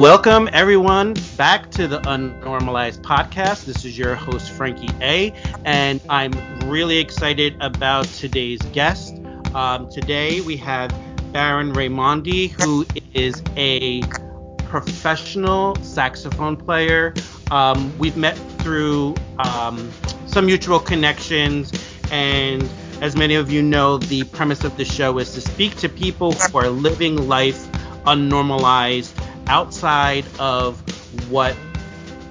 Welcome, everyone, back to the Unnormalized Podcast. This is your host, Frankie A., and I'm really excited about today's guest. Um, today, we have Baron Raymonde, who is a professional saxophone player. Um, we've met through um, some mutual connections, and as many of you know, the premise of the show is to speak to people who are living life unnormalized outside of what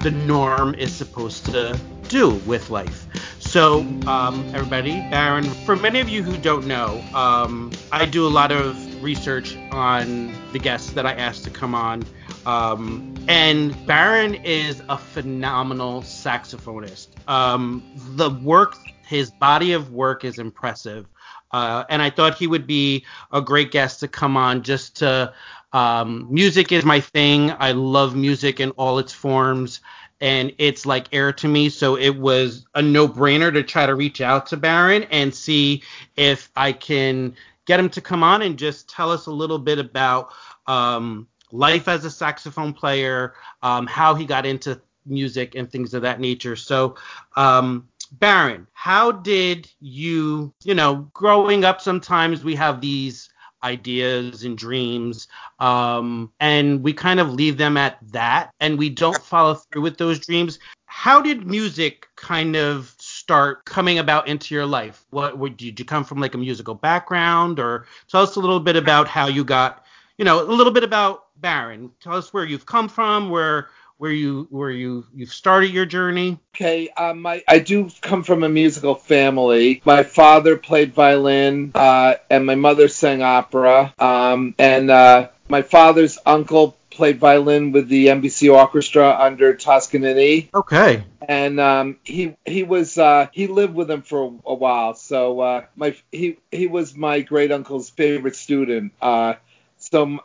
the norm is supposed to do with life. So, um, everybody, Baron, for many of you who don't know, um, I do a lot of research on the guests that I ask to come on. Um, and Baron is a phenomenal saxophonist. Um, the work, his body of work is impressive. Uh, and I thought he would be a great guest to come on just to um, music is my thing. I love music in all its forms, and it's like air to me. So it was a no brainer to try to reach out to Baron and see if I can get him to come on and just tell us a little bit about um, life as a saxophone player, um, how he got into music, and things of that nature. So, um, Baron, how did you, you know, growing up, sometimes we have these ideas and dreams um, and we kind of leave them at that and we don't follow through with those dreams. How did music kind of start coming about into your life? What, what did you come from like a musical background or tell us a little bit about how you got you know a little bit about baron. Tell us where you've come from where where you where you you've started your journey? Okay, um, my I do come from a musical family. My father played violin, uh, and my mother sang opera. Um, and uh, my father's uncle played violin with the NBC Orchestra under Toscanini. Okay. And um, he he was uh, he lived with him for a, a while. So uh, my he he was my great uncle's favorite student. Uh, so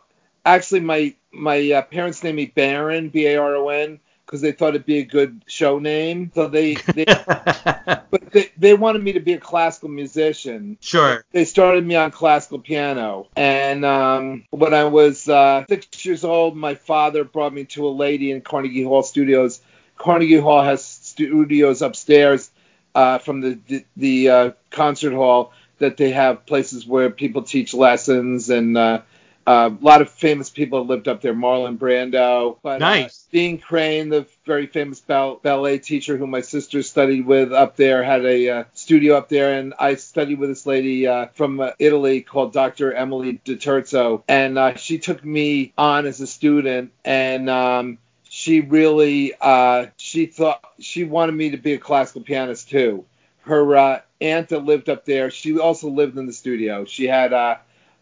actually my my uh, parents named me Baron B A R O N because they thought it'd be a good show name. So they, they but they, they wanted me to be a classical musician. Sure. They started me on classical piano, and um, when I was uh, six years old, my father brought me to a lady in Carnegie Hall Studios. Carnegie Hall has studios upstairs uh, from the the, the uh, concert hall that they have places where people teach lessons and uh, a lot of famous people have lived up there. Marlon Brando. But, uh, nice. Uh, Dean Crane, the very famous ballet teacher who my sister studied with up there, had a uh, studio up there, and I studied with this lady uh, from uh, Italy called Dr. Emily DiTerzo, and uh, she took me on as a student, and um, she really she thought she wanted me to be a classical pianist too. Her aunt that lived up there, she also lived in the studio. She had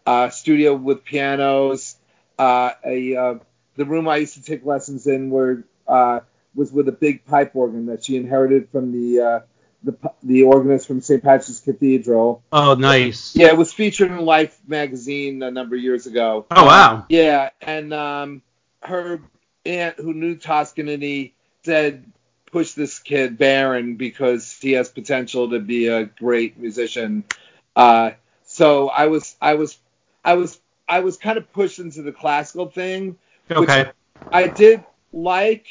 uh, studio with pianos. Uh, a uh, the room I used to take lessons in were uh, was with a big pipe organ that she inherited from the uh, the the organist from St. Patrick's Cathedral. Oh, nice. Yeah, it was featured in Life magazine a number of years ago. Oh, wow. yeah, and um, her aunt who knew Toscanini said push this kid Baron because he has potential to be a great musician. Uh, so I was I was I was I was kind of pushed into the classical thing, okay. which I did like,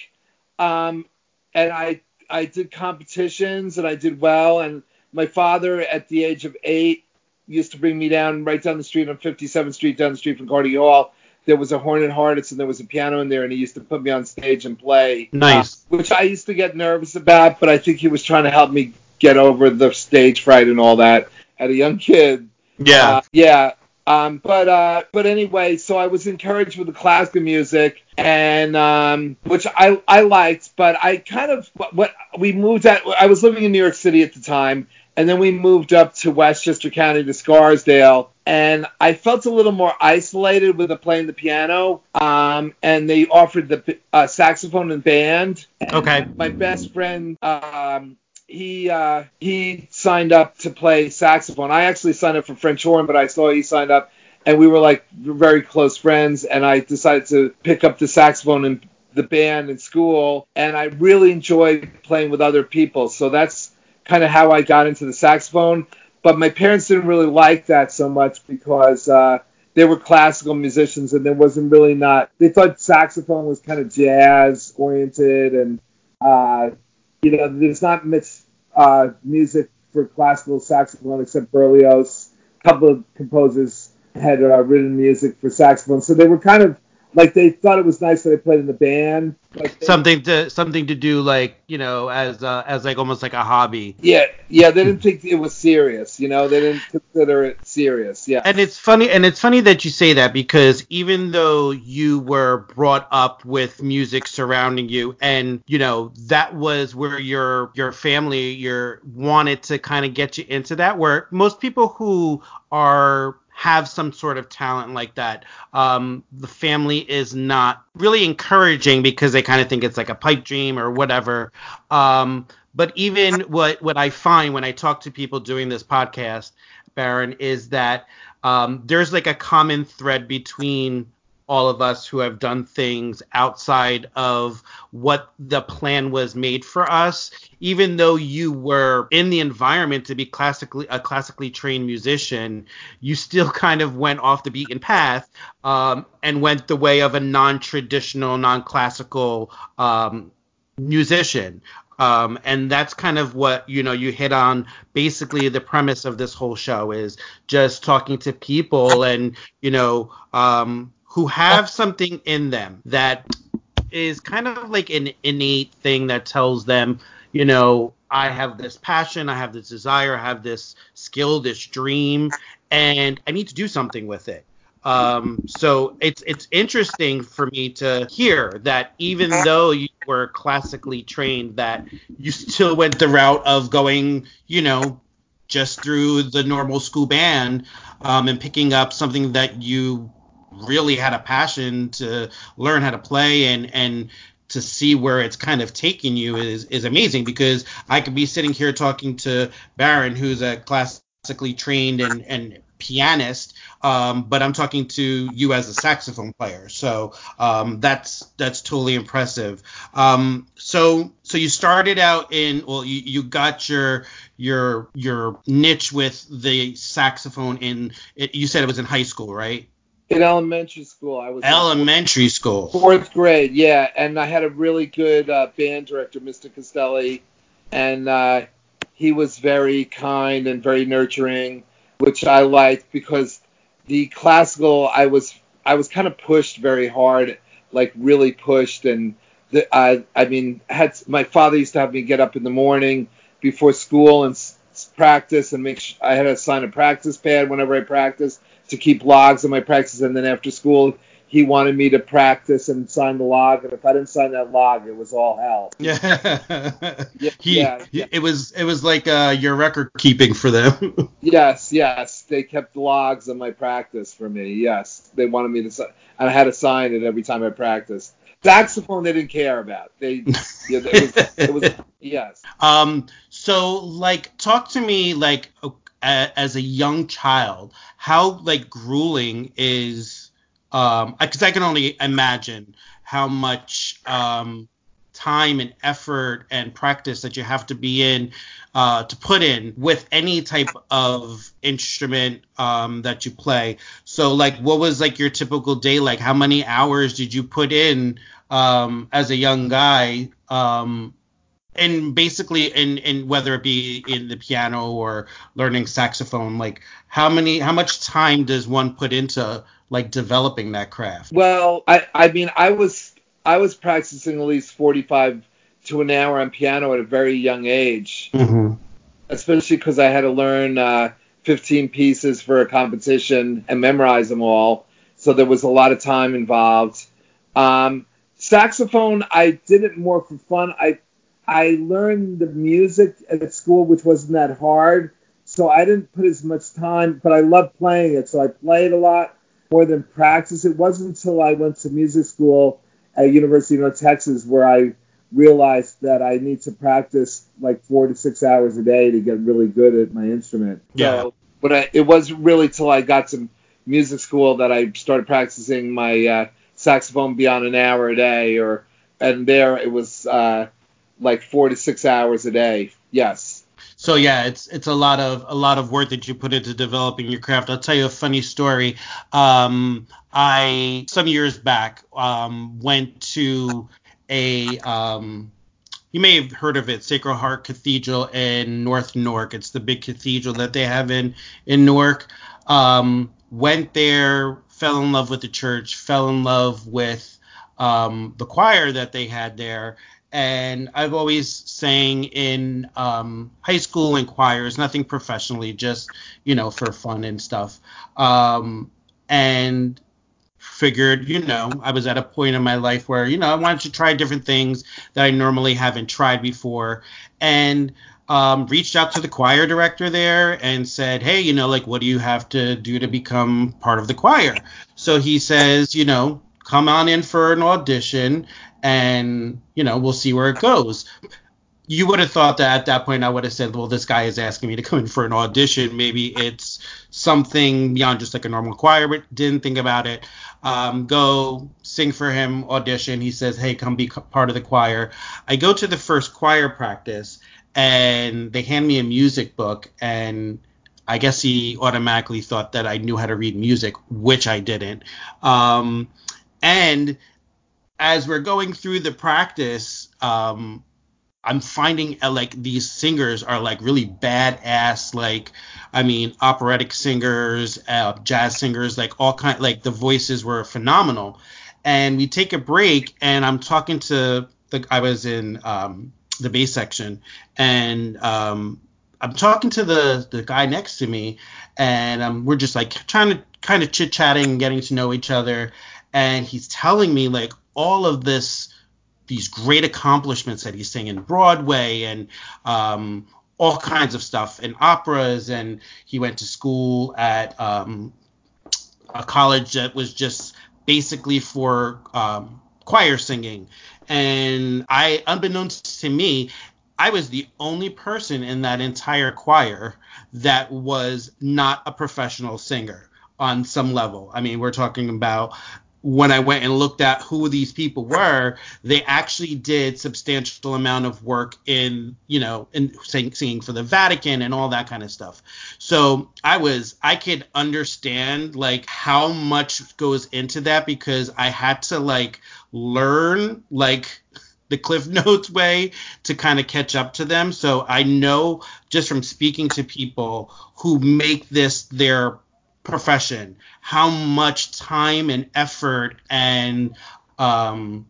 um, and I I did competitions and I did well. And my father, at the age of eight, used to bring me down right down the street on 57th Street, down the street from Carnegie Hall. There was a Horn and Hardart and there was a piano in there, and he used to put me on stage and play. Nice. Uh, which I used to get nervous about, but I think he was trying to help me get over the stage fright and all that at a young kid. Yeah. Uh, yeah. Um, but uh, but anyway, so I was encouraged with the classical music, and um, which I I liked, but I kind of what we moved at. I was living in New York City at the time, and then we moved up to Westchester County to Scarsdale, and I felt a little more isolated with the playing the piano. Um, and they offered the uh, saxophone and band. And okay. My best friend um, he uh, he signed up to play saxophone. I actually signed up for French horn, but I saw he signed up, and we were like very close friends. And I decided to pick up the saxophone in the band in school, and I really enjoyed playing with other people. So that's kind of how I got into the saxophone. But my parents didn't really like that so much because uh, they were classical musicians, and there wasn't really not. They thought saxophone was kind of jazz oriented, and uh, you know, there's not much uh, music for classical saxophone except Berlioz. A couple of composers had uh, written music for saxophone, so they were kind of like they thought it was nice that I played in the band. Like they, something to something to do like you know as uh, as like almost like a hobby. Yeah, yeah. They didn't think it was serious. You know, they didn't consider it serious. Yeah. And it's funny, and it's funny that you say that because even though you were brought up with music surrounding you, and you know that was where your your family your wanted to kind of get you into that, where most people who are have some sort of talent like that. Um, the family is not really encouraging because they kind of think it's like a pipe dream or whatever. Um, but even what what I find when I talk to people doing this podcast, Baron, is that um, there's like a common thread between all of us who have done things outside of what the plan was made for us even though you were in the environment to be classically a classically trained musician you still kind of went off the beaten path um, and went the way of a non-traditional non-classical um, musician. Um, and that's kind of what you know you hit on basically the premise of this whole show is just talking to people and you know um, who have something in them that is kind of like an innate thing that tells them, you know, I have this passion, I have this desire, I have this skill, this dream, and I need to do something with it. Um, so it's it's interesting for me to hear that even though you were classically trained, that you still went the route of going, you know, just through the normal school band um, and picking up something that you really had a passion to learn how to play and and to see where it's kind of taking you is is amazing because I could be sitting here talking to Baron who's a classically trained and and pianist um, but I'm talking to you as a saxophone player. So um, that's that's totally impressive. Um, so so you started out in well you, you got your your your niche with the saxophone in it, you said it was in high school right in elementary school. I was elementary school. Fourth grade, yeah, and I had a really good uh, band director, Mr. Costelli, and uh, he was very kind and very nurturing, which I liked because the classical I was I was kind of pushed very hard, like really pushed, and the, I I mean had my father used to have me get up in the morning before school and s- practice and make sure I had to sign a practice pad whenever I practiced to keep logs of my practice, and then after school he wanted me to practice and sign the log, and if I didn't sign that log, it was all hell. Yeah, yeah, he, yeah, yeah. It was it was like uh, your record keeping for them. yes, yes, they kept logs of my practice for me. Yes, they wanted me to, and I had to sign it every time I practiced. Saxophone they didn't care about. They, yeah, it was, it was yes. Um, so like, talk to me like as a young child, how like grueling is um because I can only imagine how much um time and effort and practice that you have to be in uh, to put in with any type of instrument um, that you play. So like what was like your typical day like? How many hours did you put in um, as a young guy um, and basically in in whether it be in the piano or learning saxophone like how many how much time does one put into like developing that craft? Well i i mean i was i was practicing at least 45 to an hour on piano at a very young age. Mm-hmm. especially because i had to learn uh, 15 pieces for a competition and memorize them all. So there was a lot of time involved. Um, saxophone i did it more for fun. I I learned the music at school, which wasn't that hard. So I didn't put as much time, but I loved playing it. So I played a lot more than practice. It wasn't until I went to music school at University of North Texas where I realized that I need to practice like four to six hours a day to get really good at my instrument. Yeah. So, but I, it wasn't really till I got to music school that I started practicing my uh, saxophone beyond an hour a day, or and there it was. Uh, like four to six hours a day. Yes. so yeah, it's it's a lot of a lot of work that you put into developing your craft. I'll tell you a funny story. Um, I some years back um, went to a um, you may have heard of it, Sacred Heart Cathedral in North Newark. It's the big cathedral that they have in in Newark. Um, went there, fell in love with the church, fell in love with um, the choir that they had there. And I've always sang in um, high school in choirs, nothing professionally, just you know for fun and stuff. Um, and figured, you know, I was at a point in my life where, you know, I wanted to try different things that I normally haven't tried before. And um, reached out to the choir director there and said, hey, you know, like, what do you have to do to become part of the choir? So he says, you know, come on in for an audition and, you know, we'll see where it goes you would have thought that at that point I would have said, well, this guy is asking me to come in for an audition. Maybe it's something beyond just like a normal choir, but didn't think about it. Um, go sing for him, audition. He says, hey, come be part of the choir. I go to the first choir practice and they hand me a music book and I guess he automatically thought that I knew how to read music, which I didn't. Um, and as we're going through the practice, um, I'm finding uh, like these singers are like really badass, like I mean operatic singers, uh, jazz singers, like all kind, like the voices were phenomenal. And we take a break, and I'm talking to the I was in um, the bass section, and um, I'm talking to the the guy next to me, and um, we're just like trying to kind of chit chatting, getting to know each other, and he's telling me like all of this these great accomplishments that he's singing Broadway and um, all kinds of stuff in operas. And he went to school at um, a college that was just basically for um, choir singing. And I, unbeknownst to me, I was the only person in that entire choir that was not a professional singer on some level. I mean, we're talking about when I went and looked at who these people were, they actually did substantial amount of work in, you know, in sing, singing for the Vatican and all that kind of stuff. So I was, I could understand like how much goes into that because I had to like learn like the Cliff Notes way to kind of catch up to them. So I know just from speaking to people who make this their profession, how much time and effort and um,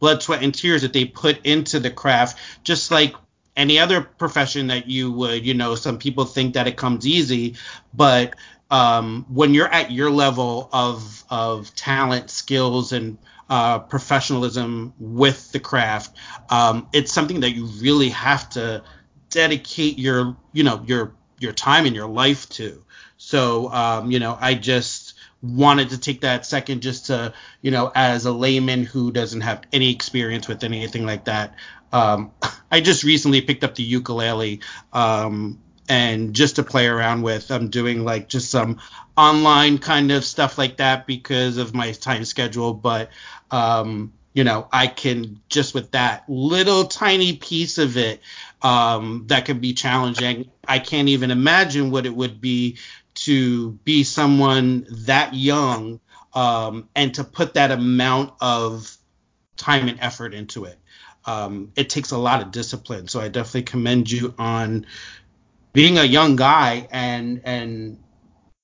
blood, sweat, and tears that they put into the craft, just like any other profession that you would, you know, some people think that it comes easy, but um, when you're at your level of of talent, skills, and uh, professionalism with the craft, um, it's something that you really have to dedicate your, you know, your your time and your life to. So, um, you know, I just wanted to take that second just to, you know, as a layman who doesn't have any experience with anything like that. Um, I just recently picked up the ukulele um, and just to play around with. I'm doing like just some online kind of stuff like that because of my time schedule, but um, you know, I can just with that little tiny piece of it um, that can be challenging. I can't even imagine what it would be to be someone that young um, and to put that amount of time and effort into it. Um, it takes a lot of discipline. So I definitely commend you on being a young guy and and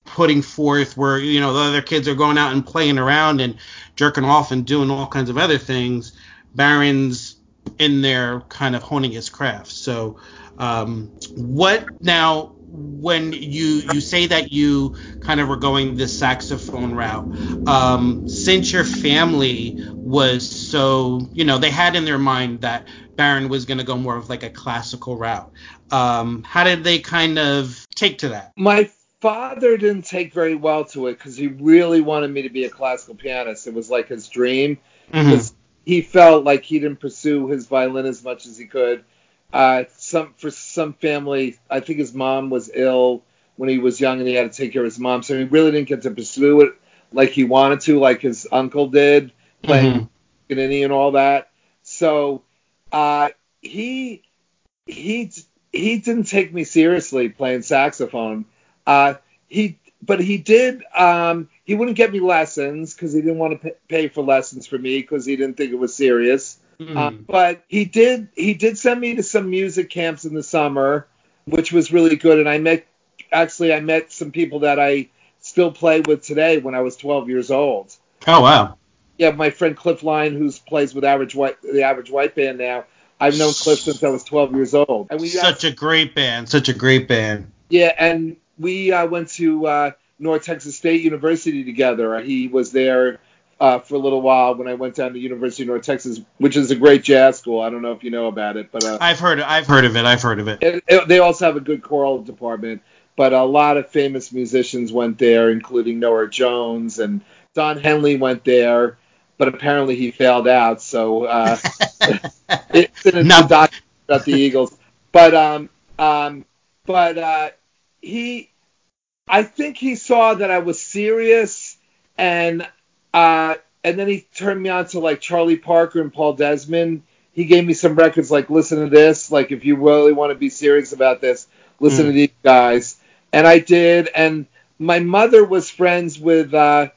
putting forth where you know the other kids are going out and playing around and jerking off and doing all kinds of other things. Baron's in there kind of honing his craft. So um, what now when you you say that you kind of were going the saxophone route, um, since your family was so you know they had in their mind that Baron was going to go more of like a classical route. Um, how did they kind of take to that? My father didn't take very well to it because he really wanted me to be a classical pianist. It was like his dream. Mm-hmm. He felt like he didn't pursue his violin as much as he could uh, some for some family, I think his mom was ill when he was young, and he had to take care of his mom, so he really didn't get to pursue it like he wanted to, like his uncle did, playing mm-hmm. and all that. So uh, he he he didn't take me seriously playing saxophone. Uh, he but he did. Um, he wouldn't get me lessons because he didn't want to pay for lessons for me because he didn't think it was serious. Mm. Uh, but he did. He did send me to some music camps in the summer, which was really good. And I met actually I met some people that I still play with today when I was 12 years old. Oh wow. Yeah, my friend Cliff Lyons, who plays with Average White, the Average White Band now. I've known Cliff since I was 12 years old. And we such a great band, such a great band. Yeah, and we uh, went to uh, North Texas State University together. He was there uh, for a little while when I went down to University of North Texas, which is a great jazz school. I don't know if you know about it, but uh, I've heard I've heard of it. I've heard of it. it, it they also have a good choral department, but a lot of famous musicians went there, including Norah Jones and Don Henley went there but apparently he failed out. So uh, it's in a no. documentary about the Eagles. But um, um, but uh, he, I think he saw that I was serious, and uh, and then he turned me on to like Charlie Parker and Paul Desmond. He gave me some records like listen to this, like if you really want to be serious about this, listen mm. to these guys. And I did, and my mother was friends with uh,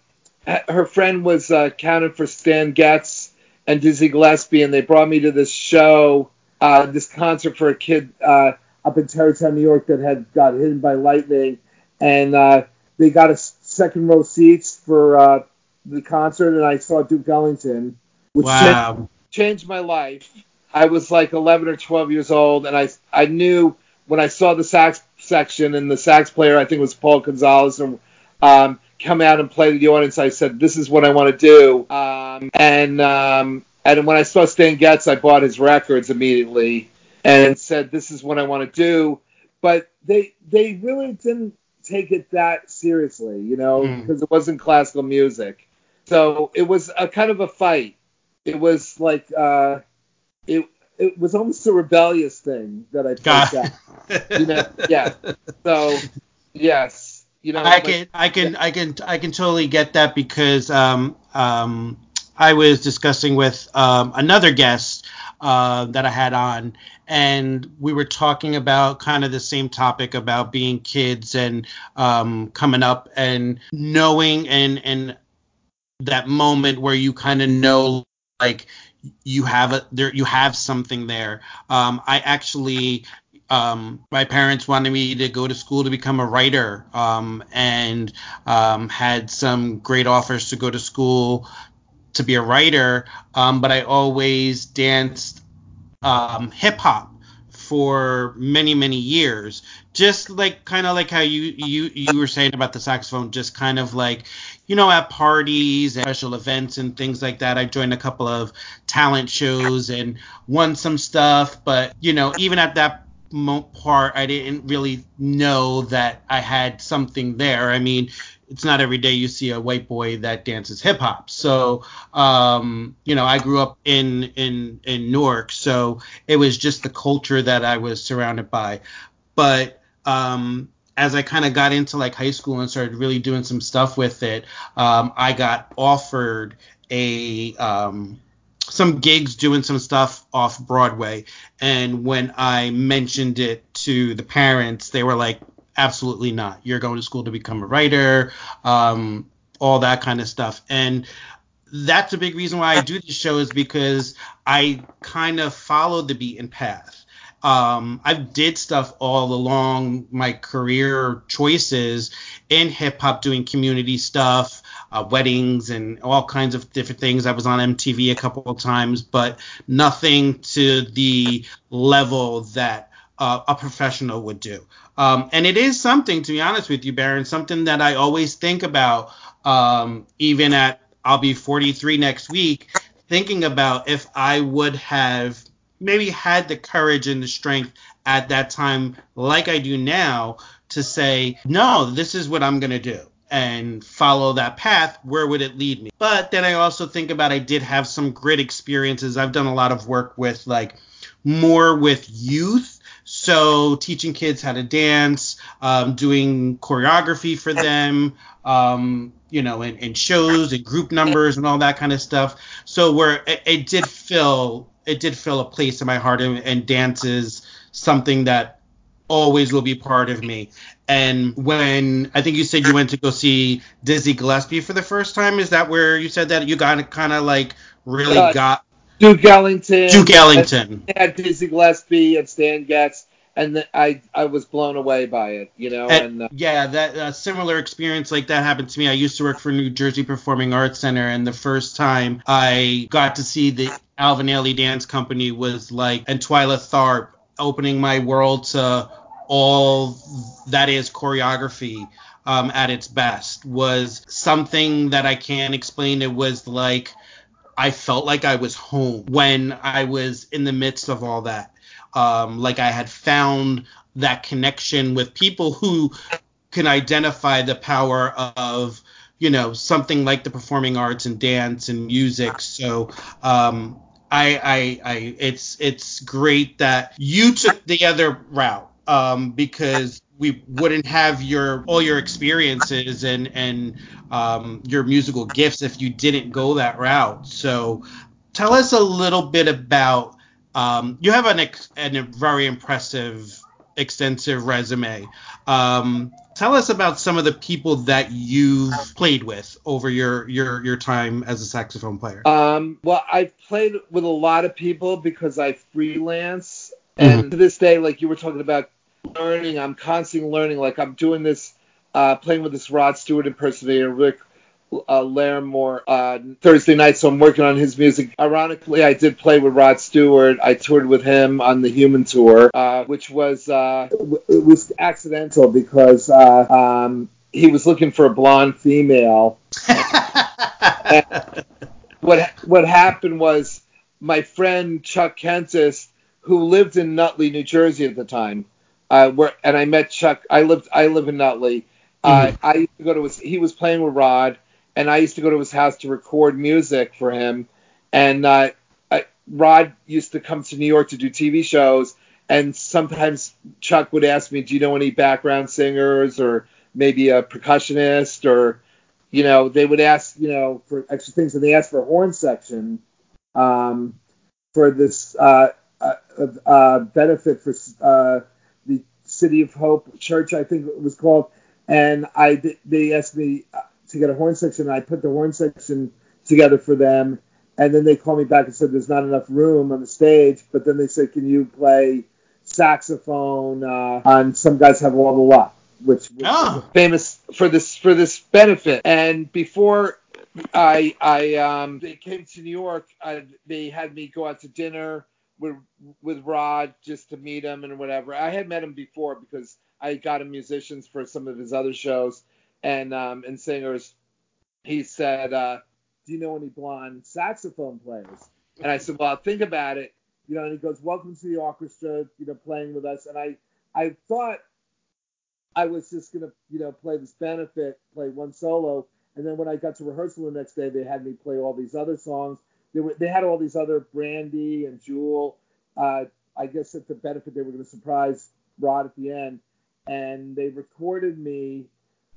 her friend was uh, counted for Stan Getz and Dizzy Gillespie, and they brought me to this show, uh, this concert for a kid uh, up in Tarrytown, New York, that had got hit by lightning, and uh, they got a second row seats for uh, the concert, and I saw Duke Ellington, which wow. changed, my life. I was like 11 or 12 years old, and I I knew when I saw the sax section and the sax player, I think it was Paul Gonsalves, and um, come out and play to the audience, I said, "This is what I want to do." Um, and um, and when I saw Stan Getz, I bought his records immediately and said, "This is what I want to do." But they they really didn't take it that seriously, you know, because mm. it wasn't classical music. So it was a kind of a fight. It was like uh, it it was almost a rebellious thing that I played that. you know, yeah. So yes, you know, I can, I can, I can, I can totally get that because um, um, I was discussing with um, another guest uh, that I had on, and we were talking about kind of the same topic about being kids and um, coming up and knowing and and that moment where you kind of know like you have a there you have something there. Um, I actually um, my parents wanted me to go to school to become a writer um, and um, had some great offers to go to school to be a writer, um, but I always danced um, hip hop for many many years just like kind of like how you you you were saying about the saxophone just kind of like you know at parties and special events and things like that i joined a couple of talent shows and won some stuff but you know even at that part, I didn't really know that I had something there. I mean, it's not every day you see a white boy that dances hip hop. So, um, you know, I grew up in in in Newark, so it was just the culture that I was surrounded by. But um, as I kind of got into like high school and started really doing some stuff with it, um, I got offered a um, some gigs doing some stuff off Broadway. And when I mentioned it to the parents, they were like, absolutely not. You're going to school to become a writer, um, all that kind of stuff. And that's a big reason why I do this show is because I kind of followed the beaten path. Um, I did stuff all along my career choices in hip hop, doing community stuff, uh, weddings and all kinds of different things. I was on MTV a couple of times, but nothing to the level that uh, a professional would do. Um, and it is something, to be honest with you, Baron, something that I always think about, um, even at I'll be 43 next week, thinking about if I would have maybe had the courage and the strength at that time, like I do now, to say, no, this is what I'm going to do and follow that path, where would it lead me? But then I also think about I did have some grit experiences. I've done a lot of work with like more with youth. So teaching kids how to dance, um, doing choreography for them, um, you know, in, in, shows and group numbers and all that kind of stuff. So where it, it did fill, it did fill a place in my heart, and, and dance is something that always will be part of me. And when I think you said you went to go see Dizzy Gillespie for the first time, is that where you said that you got kind of like really uh, got Duke Ellington, Duke Ellington, had Dizzy Gillespie and Stan Getz, and the, I I was blown away by it, you know. And, and uh, yeah, that uh, similar experience like that happened to me. I used to work for New Jersey Performing Arts Center, and the first time I got to see the Alvin Ailey Dance Company was like, and Twyla Tharp opening my world to all that is choreography um, at its best was something that I can't explain. It was like I felt like I was home when I was in the midst of all that. Um, like I had found that connection with people who can identify the power of you know something like the performing arts and dance and music. So um, I, I, I, it's it's great that you took the other route um, because we wouldn't have your all your experiences and and um, your musical gifts if you didn't go that route. So tell us a little bit about um, you have an, ex- an, a very impressive extensive resume. Um, tell us about some of the people that you've played with over your your your time as a saxophone player. Um, well, I've played with a lot of people because I freelance, and mm-hmm. to this day, like you were talking about learning, I'm constantly learning. Like I'm doing this, uh, playing with this Rod Stewart impersonator, Rick uh, Larimore uh, Thursday night, so I'm working on his music. Ironically, I did play with Rod Stewart. I toured with him on the Human Tour, uh, which was uh, it was accidental because uh, um, he was looking for a blonde female. what what happened was my friend Chuck Kentis, who lived in Nutley, New Jersey at the time, uh, where and I met Chuck. I lived I live in Nutley. Mm-hmm. I used to go to his. He was playing with Rod, and I used to go to his house to record music for him. And uh, I, Rod used to come to New York to do TV shows, and sometimes Chuck would ask me, "Do you know any background singers or maybe a percussionist or?" You know, they would ask, you know, for extra things, and they asked for a horn section um, for this uh, uh, uh, benefit for uh, City of Hope Church, I think it was called. And I, they asked me to get a horn section. And I put the horn section together for them, and then they called me back and said there's not enough room on the stage. But then they said, can you play saxophone? Uh, and some guys have all the luck, which was oh. famous for this for this benefit. And before I I um they came to New York, I, they had me go out to dinner with with Rod just to meet him and whatever. I had met him before because I got him musicians for some of his other shows and um, and singers, he said, uh, "Do you know any blonde saxophone players?" And I said, "Well, think about it." You know, and he goes, "Welcome to the orchestra," you know, playing with us. And I, I thought I was just gonna, you know, play this benefit, play one solo, and then when I got to rehearsal the next day, they had me play all these other songs. They were, they had all these other Brandy and Jewel. Uh, I guess at the benefit they were going to surprise Rod at the end, and they recorded me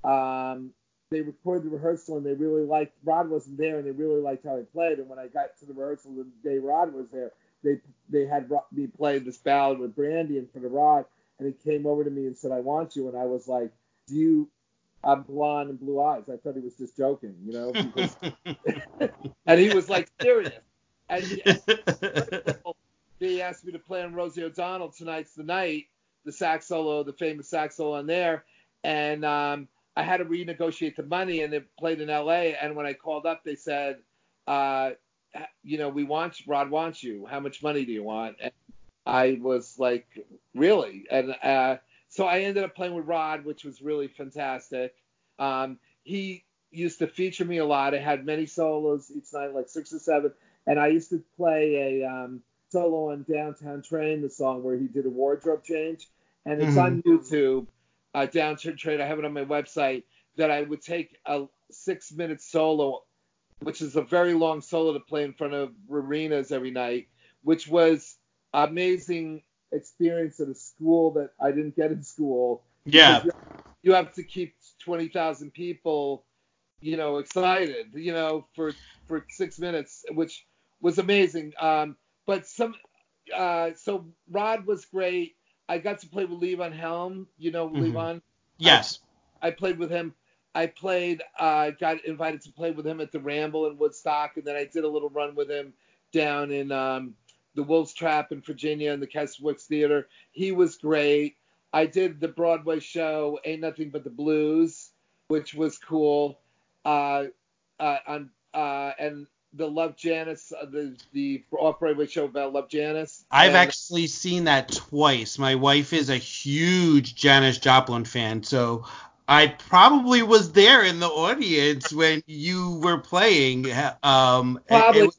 um, they recorded the rehearsal and they really liked Rod wasn't there and they really liked how I played. And when I got to the rehearsal the day Rod was there, they they had me play this ballad with Brandy in front of Rod, and he came over to me and said, "I want you," and I was like, "Do you?" I'm blonde and blue eyes. I thought he was just joking, you know, because, and he was like serious. And he, asked me to play on Rosie O'Donnell tonight's the night, the sax solo, the famous sax solo on there, and um, I had to renegotiate the money, and they played in L.A. And when I called up, they said, uh, you know, we want Rod wants you. How much money do you want? And I was like, really? And uh, so I ended up playing with Rod, which was really fantastic. Um, he used to feature me a lot. I had many solos each night, like six or seven, and I used to play a um, solo on Downtown Train, the song where he did a wardrobe change, and it's mm-hmm. on YouTube uh, Downtown Train. I have it on my website that I would take a six minute solo, which is a very long solo to play in front of arenas every night, which was amazing experience at a school that I didn't get in school. Yeah. You have to keep 20,000 people, you know, excited, you know, for for six minutes, which was amazing. Um, but some, uh, so Rod was great. I got to play with Levon Helm. You know Mhm. Levon? Yes. I played with him. I played, uh, got invited to play with him at the Ramble in Woodstock, and then I did a little run with him down in um, the Wolf's Trap in Virginia and the Keswick Theater. He was great. I did the Broadway show Ain't Nothing But the Blues, which was cool. Uh, uh, on uh, and the Love Janis, uh, the the off Broadway show about Love Janis. I've And- actually seen that twice. My wife is a huge Janis Joplin fan, so I probably was there in the audience when you were playing. Um, Probably. and-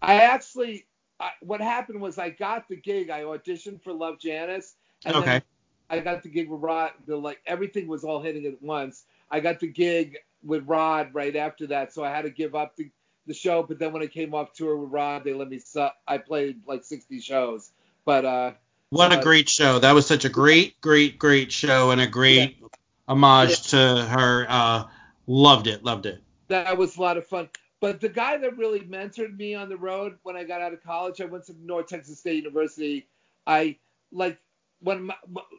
I actually, I, what happened was I got the gig. I auditioned for Love Janis, and Okay. then I got the gig with Rod. The like everything was all hitting at once. I got the gig with Rod right after that, so I had to give up the, the show. But then when I came off tour with Rod, they let me. Su- I played like 60 shows, but uh, what a uh, great show! That was such a great, great, great show and a great homage to her. Uh, loved it, loved it. that was a lot of fun. But the guy that really mentored me on the road when I got out of college, I went to North Texas State University. I like when my,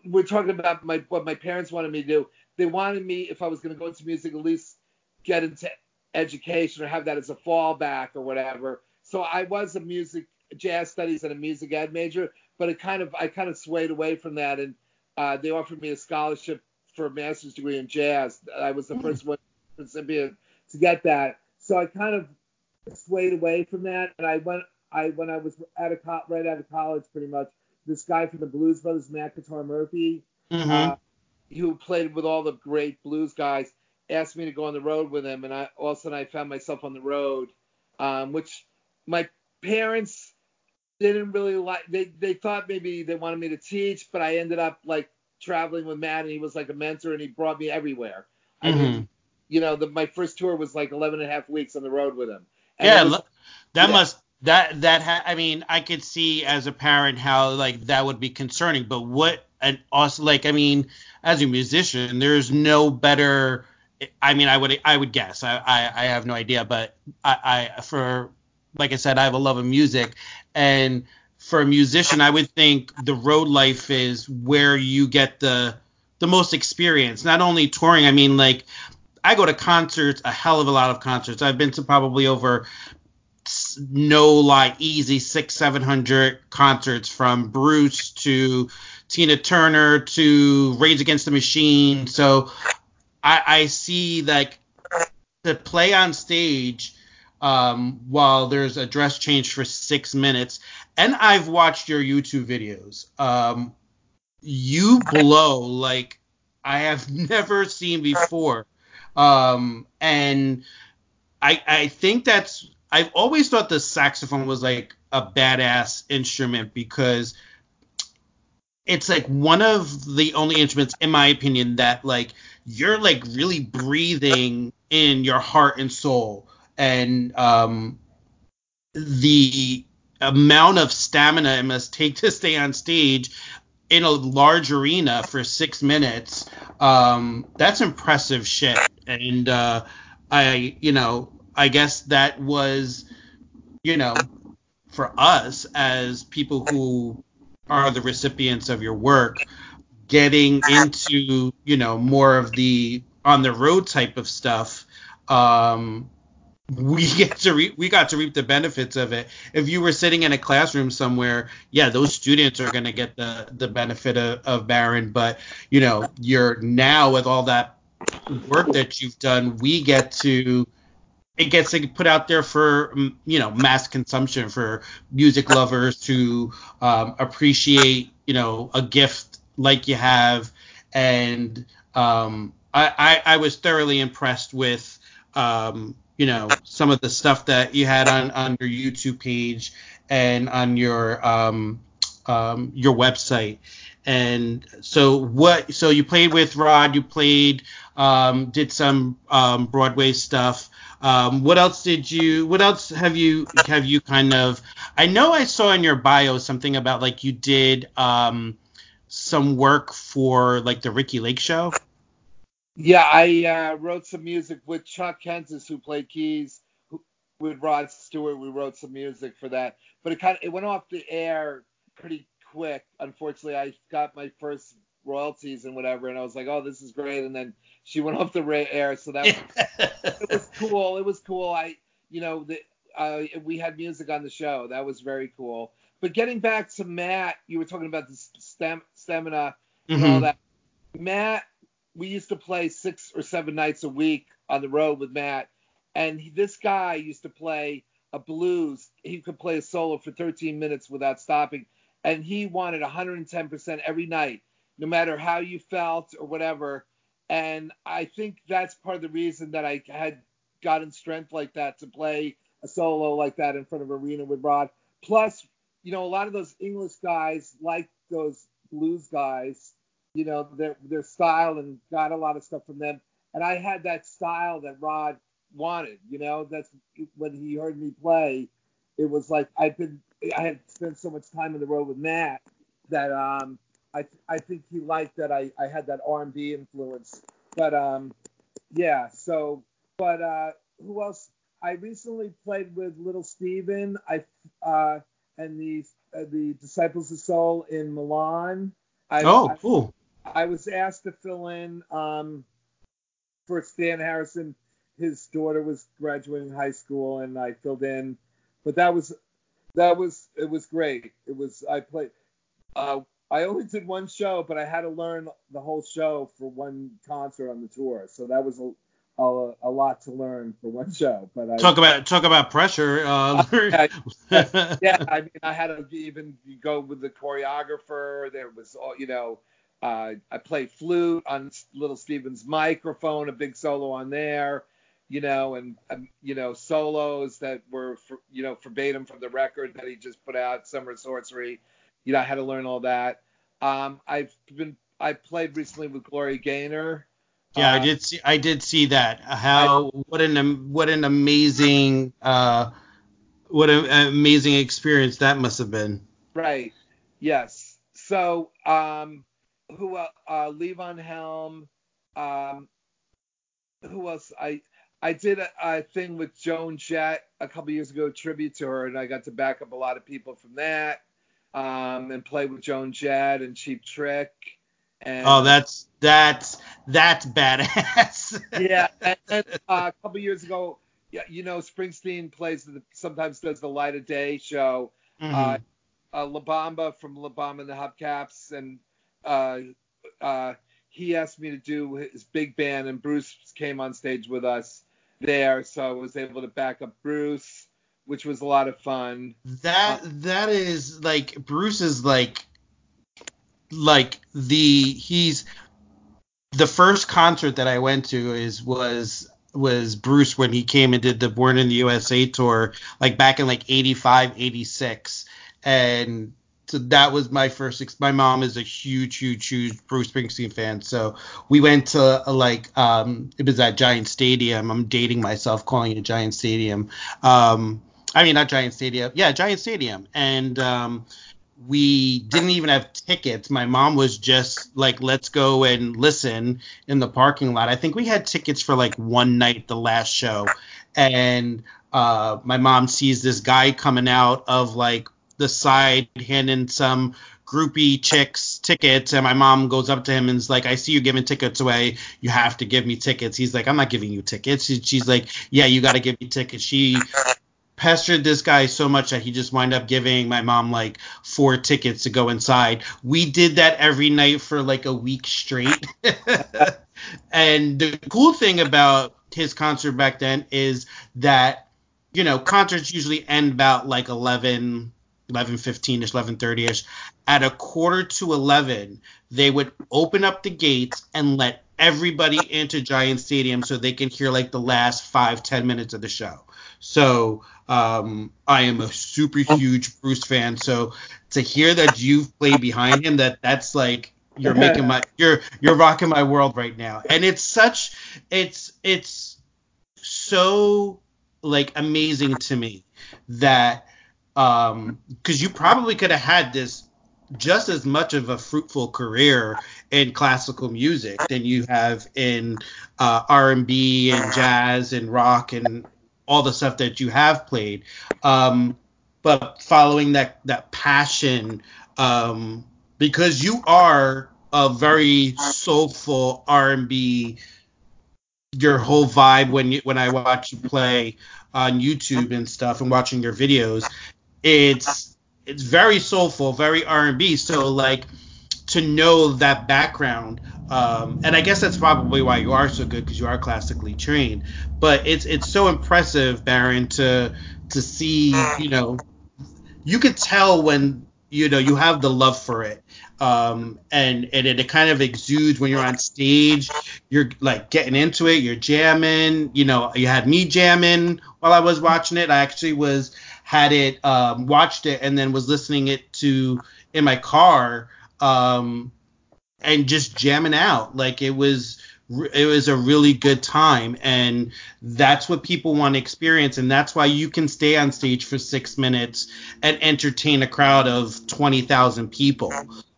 we're talking about my what my parents wanted me to do. They wanted me if I was going to go into music, at least get into education or have that as a fallback or whatever. So I was a music jazz studies and a music ed major, but it kind of I kind of swayed away from that, and uh, they offered me a scholarship for a master's degree in jazz. I was the first one recipient to get that. So I kind of swayed away from that, and I went. I when I was out of co- right out of college, pretty much. This guy from the Blues Brothers, Matt Guitar Murphy, Mhm. uh, who played with all the great blues guys, asked me to go on the road with him, and I all of a sudden I found myself on the road, um, which my parents didn't really like. They they thought maybe they wanted me to teach, but I ended up like traveling with Matt, and he was like a mentor, and he brought me everywhere. I Mhm. You know, the, my first tour was like 11 and a half weeks on the road with him. And yeah, was- that yeah. must that that ha- I mean, I could see as a parent how like that would be concerning, but what an awesome like I mean, as a musician, there's no better. I mean, I would I would guess. I I, I have no idea, but I, I for like I said, I have a love of music, and for a musician, I would think the road life is where you get the the most experience. Not only touring, I mean, like I go to concerts, a hell of a lot of concerts. I've been to probably over no lie easy six seven hundred concerts from Bruce to Tina Turner to Rage Against the Machine. So I, I see like to play on stage um, while there's a dress change for six minutes, and I've watched your YouTube videos. Um, you blow like I have never seen before. Um, and I I think that's I've always thought the saxophone was like a badass instrument because it's like one of the only instruments in my opinion that like you're like really breathing in your heart and soul. And um the amount of stamina it must take to stay on stage in a large arena for six minutes um that's impressive shit and uh i you know i guess that was you know for us as people who are the recipients of your work getting into you know more of the on the road type of stuff um we get to re- we got to reap the benefits of it. If you were sitting in a classroom somewhere yeah those students are going to get the the benefit of, of baron but you know you're now with all that work that you've done we get to it gets put out there for you know mass consumption for music lovers to um, appreciate you know a gift like you have. And um, I, I I was thoroughly impressed with um, you know some of the stuff that you had on on your YouTube page and on your um, um, your website. And so what so you played with Rod you played um, did some um, Broadway stuff um, what else did you? What else have you have you kind of? I know I saw in your bio something about like you did um, some work for like the Ricki Lake show. Yeah, I uh, wrote some music with Chuck Kentis, who played keys, who, with Rod Stewart. We wrote some music for that, but it kind of it went off the air pretty quick. Unfortunately, I got my first royalties and whatever, and I was like, oh, this is great. And then she went off the air, so that was, it was cool. It was cool. I, you know, the, uh, we had music on the show. That was very cool. But getting back to Matt, you were talking about the stem, stamina and Mhm. all that. Matt, we used to play six or seven nights a week on the road with Matt, and he, this guy used to play a blues. He could play a solo for 13 minutes without stopping, and he wanted 110% every night, no matter how you felt or whatever. And I think that's part of the reason that I had gotten strength like that to play a solo like that in front of arena with Rod. Plus, you know, a lot of those English guys like those blues guys, you know, their their style and got a lot of stuff from them. And I had that style that Rod wanted, you know, that's when he heard me play, it was like I've been I had spent so much time on the road with Matt that um I I think he liked that I I had that R&B influence. But um yeah, so but uh who else I recently played with Little Steven I uh and the uh, the Disciples of Soul in Milan. I, oh, I, cool. I was asked to fill in um, for Stan Harrison. His daughter was graduating high school, and I filled in. But that was that was it was great. It was I played. Uh, I only did one show, but I had to learn the whole show for one concert on the tour. So that was a a, a lot to learn for one show. But I Talk about talk about pressure. Uh, yeah, yeah, I mean, I had to even go with the choreographer. There was, all you know, uh, I played flute on Little Steven's microphone, a big solo on there, you know, and um, you know solos that were, for, you know, verbatim from the record that he just put out, Summer Sorcery. You know, I had to learn all that. Um, I've been, I played recently with Gloria Gaynor. Yeah, I Uh, did see. I did see that. How what an what an amazing uh what an amazing experience that must have been. Right. Yes. So, um, who el- uh, Levon Helm, um, who else? I I did a, a thing with Joan Jett a couple years ago, a tribute to her, and I got to back up a lot of people from that, um, and play with Joan Jett and Cheap Trick. And, Oh, that's that's that's badass. yeah. And, uh, a couple years ago, yeah, you know, Springsteen plays the, sometimes does the Light of Day show. Mhm. uh, uh, La Bamba from La Bamba and the Hubcaps, and uh, uh, he asked me to do his big band, and Bruce came on stage with us there, so I was able to back up Bruce, which was a lot of fun. That that is like Bruce is like like the he's the first concert that I went to is was was Bruce when he came and did the Born in the USA tour like back in like 85 86 and so that was my first ex- my mom is a huge huge huge Bruce Springsteen fan. So we went to uh, like um it was at Giant Stadium. I'm dating myself calling it Giant Stadium. Um I mean not Giant Stadium yeah Giant Stadium and um we didn't even have tickets. My mom was just like, let's go and listen in the parking lot. I think we had tickets for like one night, the last show. And uh, my mom sees this guy coming out of like the side handing some groupie chicks tickets. And my mom goes up to him and is like, I see you giving tickets away. You have to give me tickets. He's like, I'm not giving you tickets. She's like, yeah, you got to give me tickets. She pestered this guy so much that he just wound up giving my mom like four tickets to go inside. We did that every night for like a week straight. and the cool thing about his concert back then is that you know concerts usually end about like 11 11 15ish 11 30ish at a quarter to 11 they would open up the gates and let everybody into giant stadium so they can hear like the last five ten minutes of the show so um, I am a super huge Bruce fan. So to hear that you've played behind him, that that's like you're making my you're you're rocking my world right now. And it's such it's it's so like amazing to me that um because you probably could have had this just as much of a fruitful career in classical music than you have in uh, R&B and jazz and rock and all the stuff that you have played. Um, but following that that passion um, because you are a very soulful R&B your whole vibe when you when I watch you play on YouTube and stuff and watching your videos it's it's very soulful very R&B so like to know that background um, and I guess that's probably why you are so good because you are classically trained. But it's it's so impressive Baron to to see you know you could tell when you know you have the love for it um, and and it, it, kind of exudes when you're on stage you're like getting into it you're jamming you know you had me jamming while i was watching it. I actually was had it um, watched it and then was listening it to in my car um, and just jamming out. Like it was it was a really good time and that's what people want to experience and that's why you can stay on stage for six minutes and entertain a crowd of 20,000 people.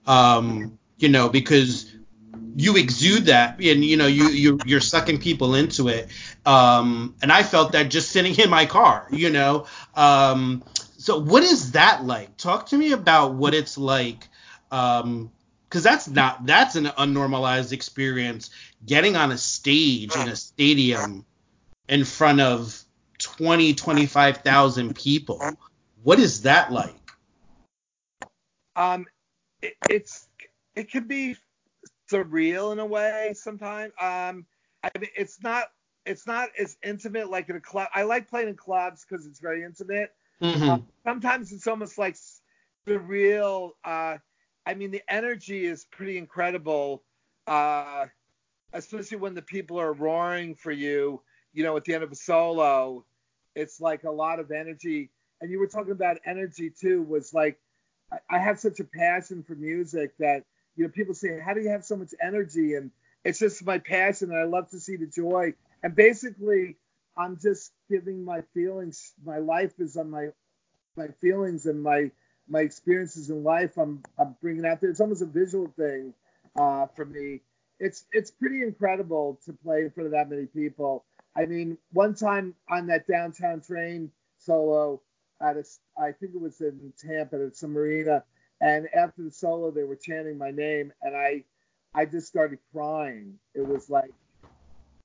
Um, you know because you exude that and you know you, you you're sucking people into it. Um, and i felt that just sitting in my car you know? Um, so what is that like? Talk to me about what it's like um, because that's not that's an unnormalized experience getting on a stage in a stadium in front of 20 25,000 people. What is that like? Um it, it's it can be surreal in a way sometimes. Um i mean it's not it's not as intimate like in a club. I like playing in clubs because it's very intimate. Mm-hmm. uh, sometimes it's almost like surreal uh I mean, the energy is pretty incredible, uh, especially when the people are roaring for you. You know, at the end of a solo, it's like a lot of energy. And you were talking about energy too. Was like I, I have such a passion for music that you know people say, "How do you have so much energy?" And it's just my passion, and I love to see the joy. And basically, I'm just giving my feelings. My life is on my my feelings and my my experiences in life I'm, I'm bringing out there. It's almost a visual thing uh, for me. It's it's pretty incredible to play in front of that many people. I mean, one time on that downtown train solo at a, I think it was in Tampa at some marina, and after the solo they were chanting my name, and I I just started crying. It was like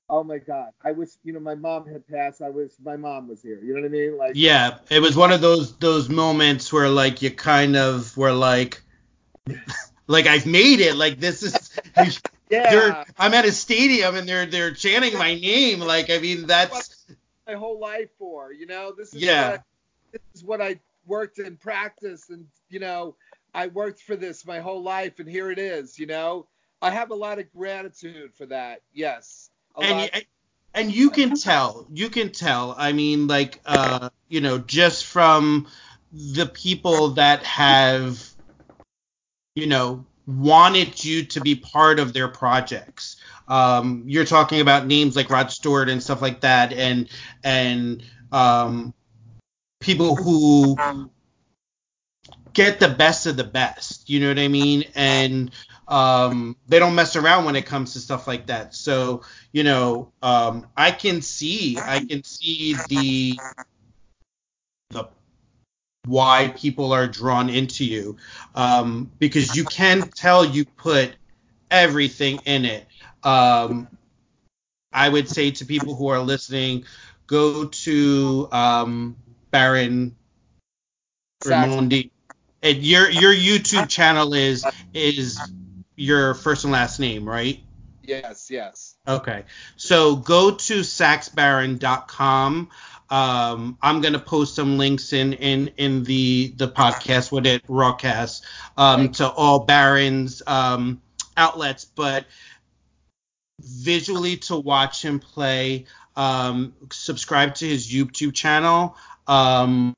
oh my god. I wish you know my mom had passed. I wish my mom was here. You know what i mean? Like yeah it was one of those those moments where like you kind of were like like i've made it. Like this is yeah. i'm at a stadium and they're they're chanting my name. Like i mean that's my whole life for you know? This is yeah. what I, this is what i worked and practiced and you know i worked for this my whole life and here it is you know? I have a lot of gratitude for that. Yes and you, and you can tell, you can tell. I mean, like, uh, you know, just from the people that have, you know, wanted you to be part of their projects. Um, you're talking about names like Rod Stewart and stuff like that, and and um, people who get the best of the best. You know what I mean? And um, they don't mess around when it comes to stuff like that. So you know, um, I can see, I can see the the why people are drawn into you um, because you can tell you put everything in it. Um, I would say to people who are listening, go to um, Baron Raymonde. And your your YouTube channel is is your first and last name, right? Yes, yes. Okay. So go to saxbaron.com. Um, I'm gonna post some links in in in the the podcast with it broadcast um, to all Baron's um, outlets, but visually to watch him play, um, subscribe to his YouTube channel. Um,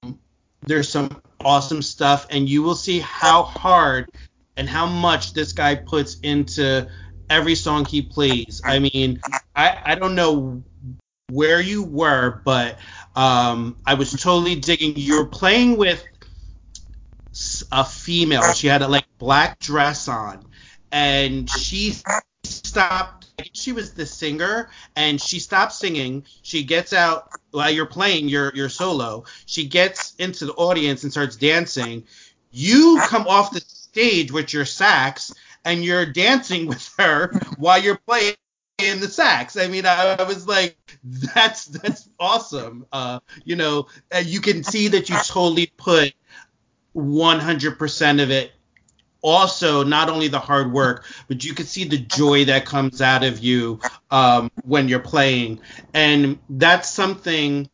there's some awesome stuff, and you will see how hard and how much this guy puts into every song he plays. I mean, I, I don't know where you were, but um, I was totally digging. You were playing with a female. She had a like black dress on, and she stopped. She was the singer, and she stopped singing. She gets out while you're playing your your solo, she gets into the audience and starts dancing. You come off the stage with your sax and you're dancing with her while you're playing in the sax. I mean, I, I was like, that's that's awesome. Uh, you know, you can see that you totally put 100% of it. Also, not only the hard work, but you can see the joy that comes out of you um, when you're playing, and that's something.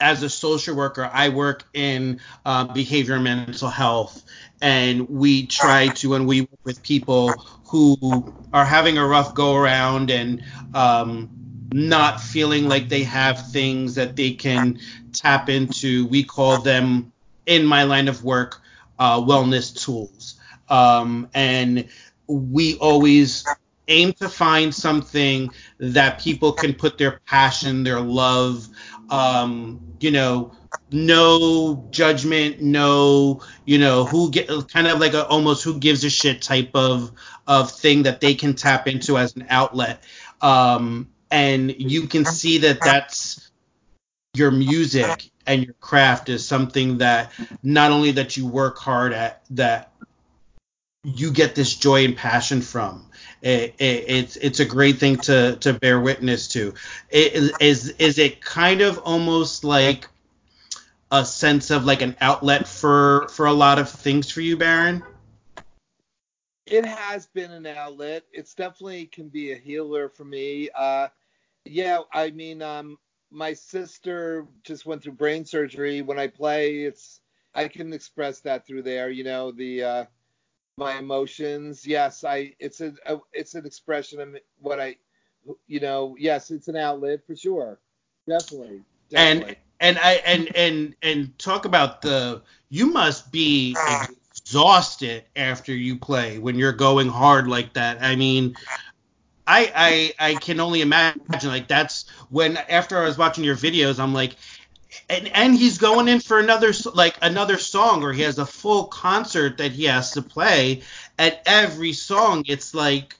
As a social worker, I work in uh, behavior and mental health, and we try to, when we work with people who are having a rough go around and um, not feeling like they have things that they can tap into, we call them in my line of work uh, wellness tools. Um, and we always aim to find something that people can put their passion, their love, um, you know, no judgment, no, you know, who get kind of like a almost who gives a shit type of of thing that they can tap into as an outlet. Um, and you can see that that's your music and your craft is something that not only that you work hard at that you get this joy and passion from it, it, it's it's a great thing to to bear witness to it, is is it kind of almost like a sense of like an outlet for for a lot of things for you baron it has been an outlet it's definitely can be a healer for me uh yeah i mean um my sister just went through brain surgery. When I play, it's I can express that through there. You know, the uh, my emotions. Yes, I. It's a, a it's an expression of what I. You know, yes, it's an outlet for sure. Definitely. definitely. And and I and and and talk about the. You must be exhausted after you play when you're going hard like that. I mean, I, I I can only imagine like that's when after I was watching your videos I'm like and and he's going in for another like another song or he has a full concert that he has to play. At every song it's like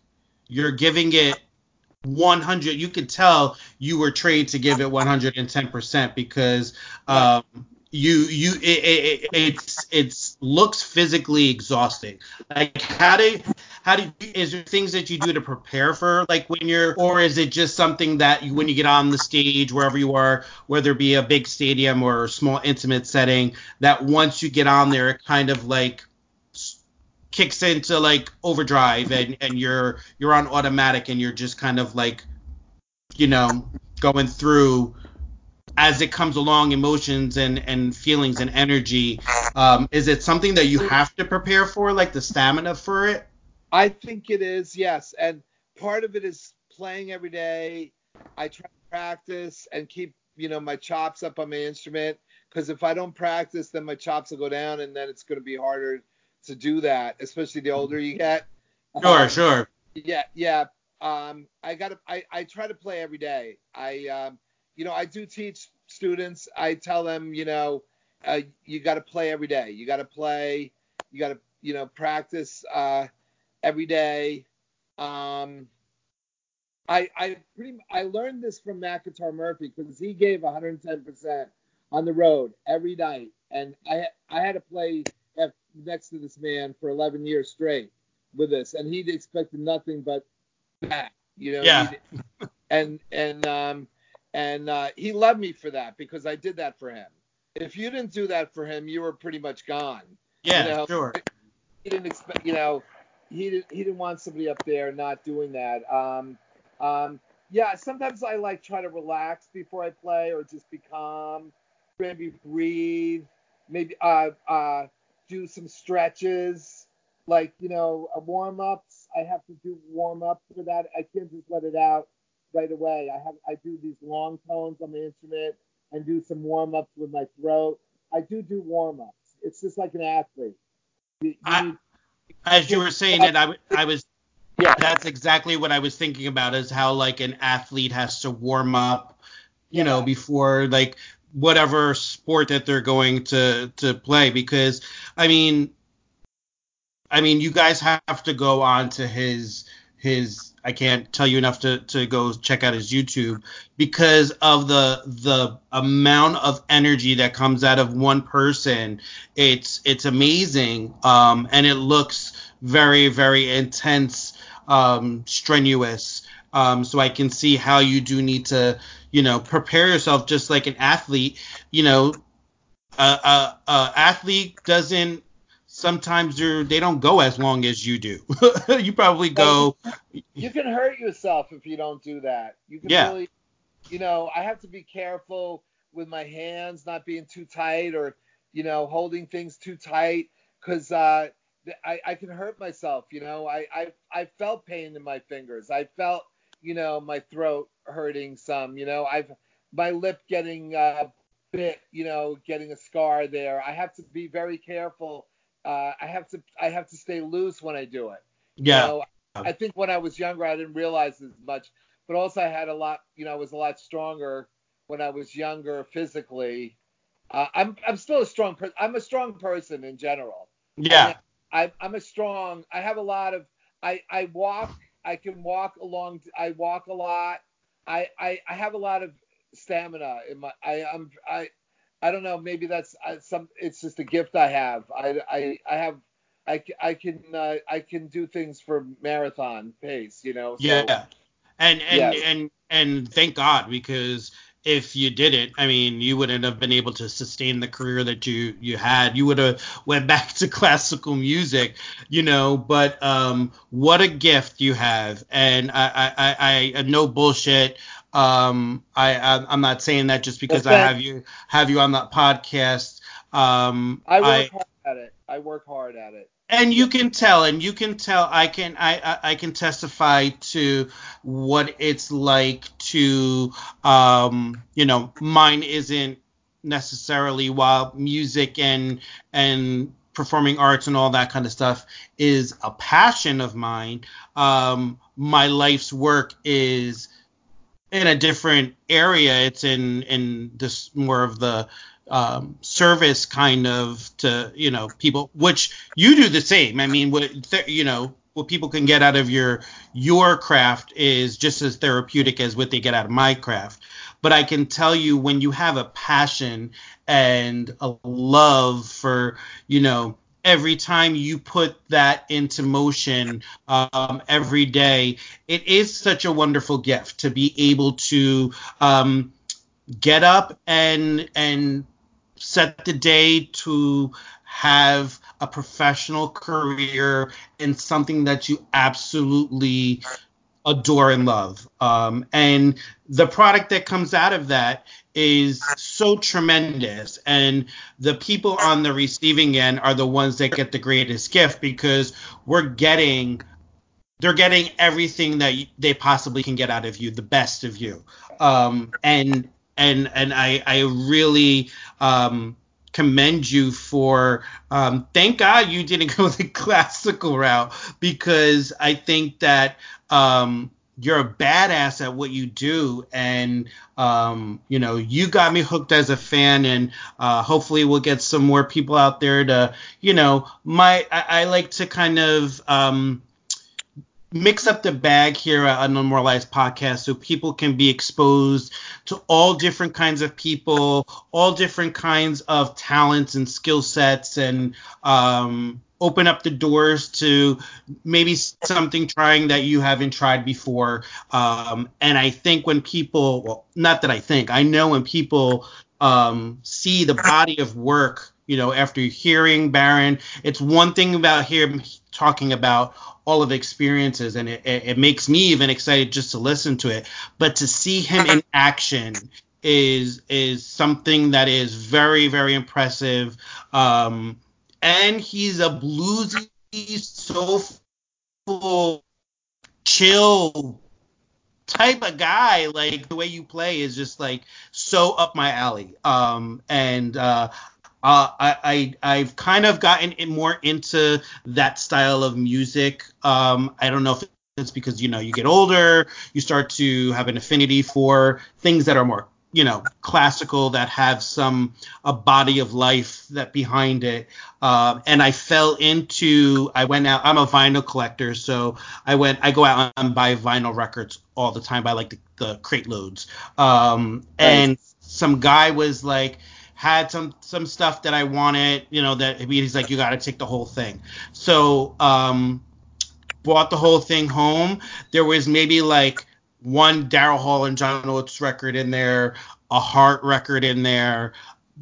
you're giving it 100 you can tell you were trained to give it 110% because um you you it, it, it's it's looks physically exhausting. Like how do how do you, is there things that you do to prepare for like when you're or is it just something that you, when you get on the stage wherever you are whether it be a big stadium or a small intimate setting that once you get on there it kind of like kicks into like overdrive and and you're you're on automatic and you're just kind of like you know going through as it comes along, emotions and, and feelings and energy, um, is it something that you have to prepare for, like the stamina for it? I think it is, yes. And part of it is playing every day. I try to practice and keep, you know, my chops up on my instrument because if I don't practice, then my chops will go down, and then it's going to be harder to do that, especially the older you get. Sure, um, sure. Yeah, yeah. Um, I got to. I, I try to play every day. I um, you know, I do teach students. I tell them, you know, uh, you got to play every day. You got to play. You got to, you know, practice uh, every day. Um, I I pretty I learned this from Guitar Murphy because he gave 110% on the road every night, and I I had to play next to this man for 11 years straight with this, and he expected nothing but that, you know. Yeah. and and um and uh, he loved me for that because I did that for him. If you didn't do that for him, you were pretty much gone. Yeah, you know? sure. He didn't expect, you know, he didn't he didn't want somebody up there not doing that. Um, um, yeah, sometimes I like try to relax before I play or just be calm, maybe breathe, maybe uh, uh, do some stretches, like you know, warm ups. I have to do warm up for that. I can't just let it out right away. I have I do these long tones on the instrument and do some warm ups with my throat. I do do warm ups. It's just like an athlete. You, you I, need, as you were saying it, I, I was yeah. That's exactly what I was thinking about is how like an athlete has to warm up, you yeah. know, before like whatever sport that they're going to to play because I mean I mean you guys have to go on to his his I can't tell you enough to, to go check out his YouTube because of the the amount of energy that comes out of one person. It's it's amazing, um, and it looks very very intense, um, strenuous. Um, so I can see how you do need to you know prepare yourself just like an athlete. You know, a, athlete doesn't sometimes they're they don't go as long as you do. you probably go. You can hurt yourself if you don't do that. You can Yeah. really, you know, I have to be careful with my hands not being too tight or, you know, holding things too tight because uh, I, I can hurt myself. You know, I, I I felt pain in my fingers. I felt, you know, my throat hurting some. You know, I've my lip getting uh, bit. You know, getting a scar there. I have to be very careful. Uh, I have to I have to stay loose when I do it. You Yeah. know, I think when I was younger, I didn't realize as much, but also I had a lot, you know, I was a lot stronger when I was younger physically. Uh, I'm I'm still a strong person. I'm a strong person in general. Yeah. I, I'm a strong. I have a lot of. I I walk. I can walk along. I walk a lot. I I, I have a lot of stamina in my. I I'm I. I don't know. Maybe that's uh, some. It's just a gift I have. I I I have. I, I can uh, I can do things for marathon pace. You know. So, Yeah. And and Yes. and and thank God because if you didn't, I mean, you wouldn't have been able to sustain the career that you you had. You would have went back to classical music, you know. But um, what a gift you have, and I I I, I no bullshit. Um, I I'm I'm not saying that just because I have you have you on that podcast. Um, I work hard at it. I work hard at it. and you can tell and you can tell i can I, I i can testify to what it's like to um you know mine isn't necessarily while music and and performing arts and all that kind of stuff is a passion of mine um my life's work is in a different area. It's in in this more of the um, service kind of to you know people which you do the same. I mean what you know what people can get out of your your craft is just as therapeutic as what they get out of my craft. But i can tell you when you have a passion and a love for you know every time you put that into motion um, every day it is such a wonderful gift to be able to um, get up and and set the day to have a professional career in something that you absolutely adore and love. Um, and the product that comes out of that is so tremendous. And the people on the receiving end are the ones that get the greatest gift because we're getting they're getting everything that they possibly can get out of you, the best of you. Um, and and and I I really um, commend you for um, thank God you didn't go the classical route because I think that um, you're a badass at what you do and um, you know you got me hooked as a fan and uh, hopefully we'll get some more people out there to you know my I, I like to kind of um, mix up the bag here at UNnormalized Podcast so people can be exposed to all different kinds of people, all different kinds of talents and skill sets, and um, open up the doors to maybe something trying that you haven't tried before. Um, and I think when people, well, not that I think, I know when people um, see the body of work, you know, after hearing Baron, it's one thing about him talking about all of the experiences and it, it, makes me even excited just to listen to it. But to see him in action is is something that is very very impressive. Um and he's a bluesy soulful chill type of guy. Like the way you play is just like so up my alley. Um and uh uh, I, I I've kind of gotten in more into that style of music. Um, I don't know if it's because you know you get older, you start to have an affinity for things that are more you know classical that have some a body of life that behind it. Um, and i fell into i went out i'm a vinyl collector so i went i go out and buy vinyl records all the time. By like the, the crate loads. Um, and some guy was like had some some stuff that i wanted you know that he's like you got to take the whole thing so um brought the whole thing home there was maybe like one Daryl Hall and John Oates record in there, a Heart record in there.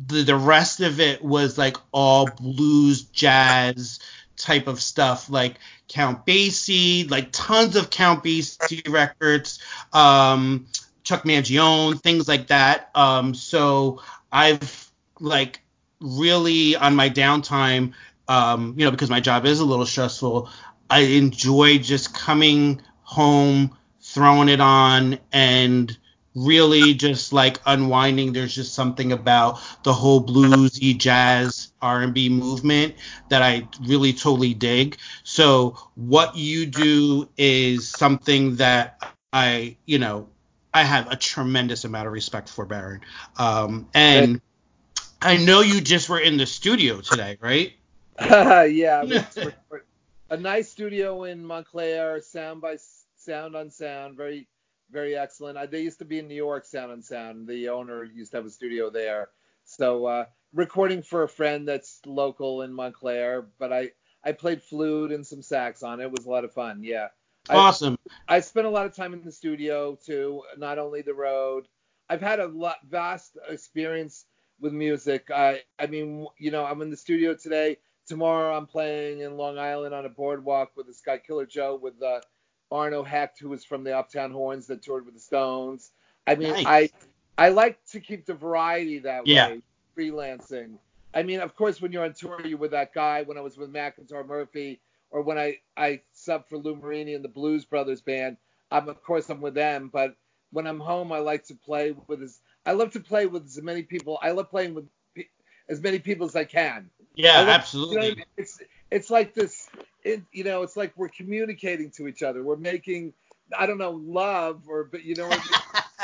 The, the rest of it was like all blues, jazz type of stuff, like Count Basie, like tons of Count Basie records, um, Chuck Mangione, things like that. Um, so I've like really on my downtime, um, you know, because my job is a little stressful, I enjoy just coming home throwing it on and really just like unwinding. There's just something about the whole bluesy jazz r&b movement that i really totally dig. So what you do is something that i you know i have a tremendous amount of respect for baron. Um, and i know you just were in the studio today right uh, yeah a nice studio in montclair sound by Sound on Sound, very very excellent. I, they used to be in New York, Sound on Sound. The owner used to have a studio there. So uh, recording for a friend that's local in Montclair, but I I played flute and some sax on it. It was a lot of fun. Yeah. Awesome. I, I spent a lot of time in the studio too, not only the road. I've had a lot, vast experience with music. I I mean, you know, I'm in the studio today. Tomorrow I'm playing in Long Island on a boardwalk with this guy Killer Joe with uh, Arno Hecht, who was from the Uptown Horns that toured with the Stones. I mean, nice. I I like to keep the variety that yeah. way, freelancing. I mean, of course, when you're on tour, you're with that guy. When I was with Matt Guitar Murphy, or when I I sub for Lou Marini and the Blues Brothers band, I'm of course I'm with them. But when I'm home, I like to play with as I love to play with as many people. I love playing with as many people as I can. Yeah, love, absolutely. You know I mean? It's it's like this it, you know, it's like we're communicating to each other. We're making, I don't know, love or, but you know.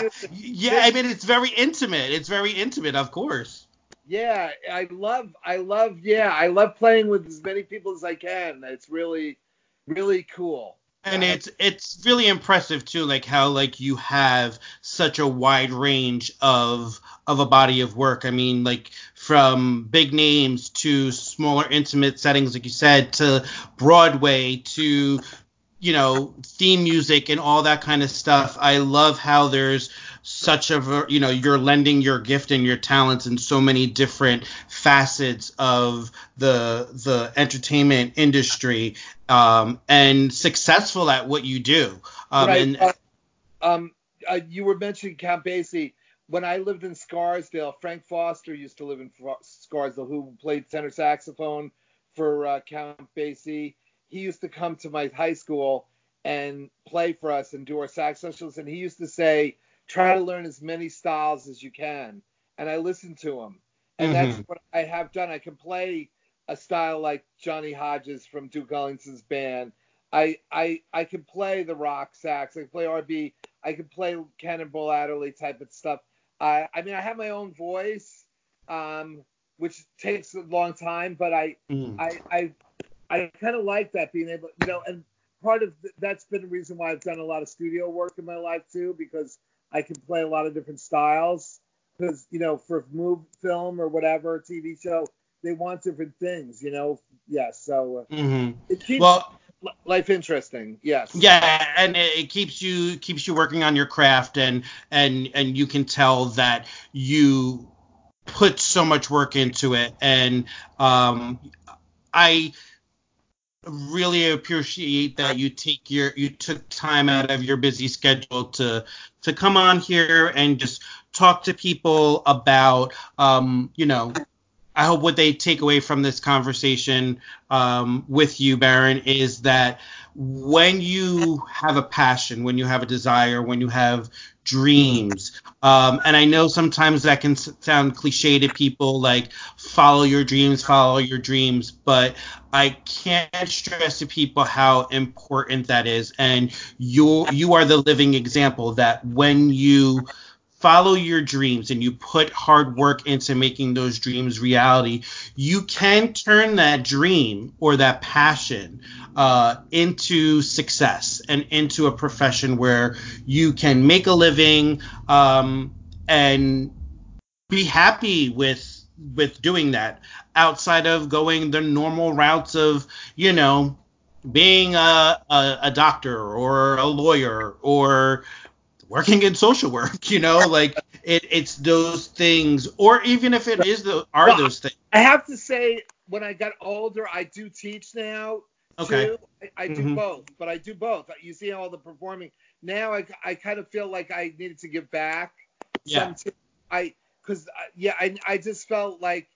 yeah, I mean, it's very intimate. It's very intimate, of course. Yeah, I love, I love, yeah, I love playing with as many people as I can. It's really, really cool. And it's it's really impressive too, like how like you have such a wide range of of a body of work. I mean, like from big names to smaller intimate settings like you said to broadway to you know theme music and all that kind of stuff i love how there's such a you know you're lending your gift and your talents in so many different facets of the the entertainment industry um, and successful at what you do um, right. and uh, um, uh, you were mentioning Count Basie when I lived in Scarsdale, Frank Foster used to live in Scarsdale, who played tenor saxophone for uh, Count Basie. He used to come to my high school and play for us and do our sax sessions. And he used to say, try to learn as many styles as you can. And I listen to them. And mm-hmm. that's what I have done. I can play a style like Johnny Hodges from Duke Ellington's band. I I I can play the rock sax. I can play RB. I can play Cannonball Adderley type of stuff. I, I mean, I have my own voice, um, which takes a long time, but I, mm. I, I, I kind of like that being able, you know, and part of th- that's been the reason why I've done a lot of studio work in my life too, because I can play a lot of different styles. Because you know, for move film or whatever TV show, they want different things, you know. Yeah, so uh, mm-hmm. it keeps well, life interesting. Yes. Yeah, and it keeps you keeps you working on your craft, and and and you can tell that you put so much work into it, and um, I really appreciate that you take your you took time out of your busy schedule to to come on here and just talk to people about um, you know I hope what they take away from this conversation um, with you, Baron, is that when you have a passion, when you have a desire, when you have dreams, um, and I know sometimes that can sound cliche to people, like follow your dreams, follow your dreams, but I can't stress to people how important that is, and you you are the living example that when you follow your dreams and you put hard work into making those dreams reality, you can turn that dream or that passion uh, into success and into a profession where you can make a living um, and be happy with with doing that outside of going the normal routes of you know being a, a, a doctor or a lawyer or working in social work, you know, like it, it's those things, or even if it is the are well, those things. I have to say, when I got older, I do teach now. Okay. Too. I, I do mm-hmm. both, but I do both. You see all the performing. Now I, I kind of feel like I needed to give back. Yeah. Some I because uh, yeah, I I just felt like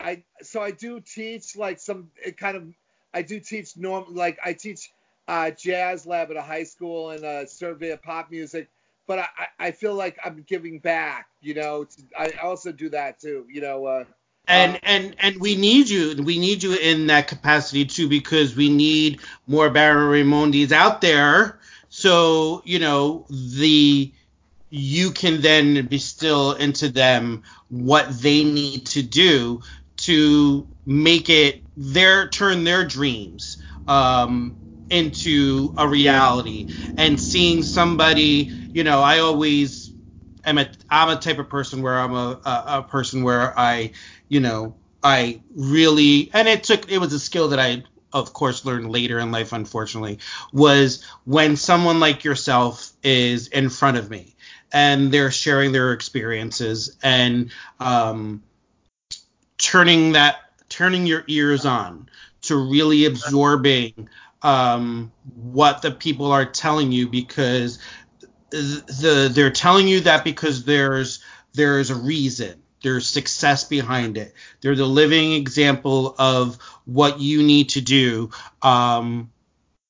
I so I do teach like some it kind of I do teach norm like I teach uh, jazz lab at a high school and a survey of pop music but I, I feel like I'm giving back. You know, to, I also do that too. You know. Uh, and uh, and and we need you. We need you in that capacity too because we need more Baron Raymondes out there. So you know the you can then bestow into them what they need to do to make it their turn their dreams um, into a reality and seeing somebody you know i always am a i'm a type of person where i'm a, a, a person where i you know i really and it took it was a skill that i of course learned later in life unfortunately was when someone like yourself is in front of me and they're sharing their experiences and um, turning that turning your ears on to really absorbing um, what the people are telling you because the they're telling you that because there's there's a reason. There's success behind it. They're the living example of what you need to do. Um,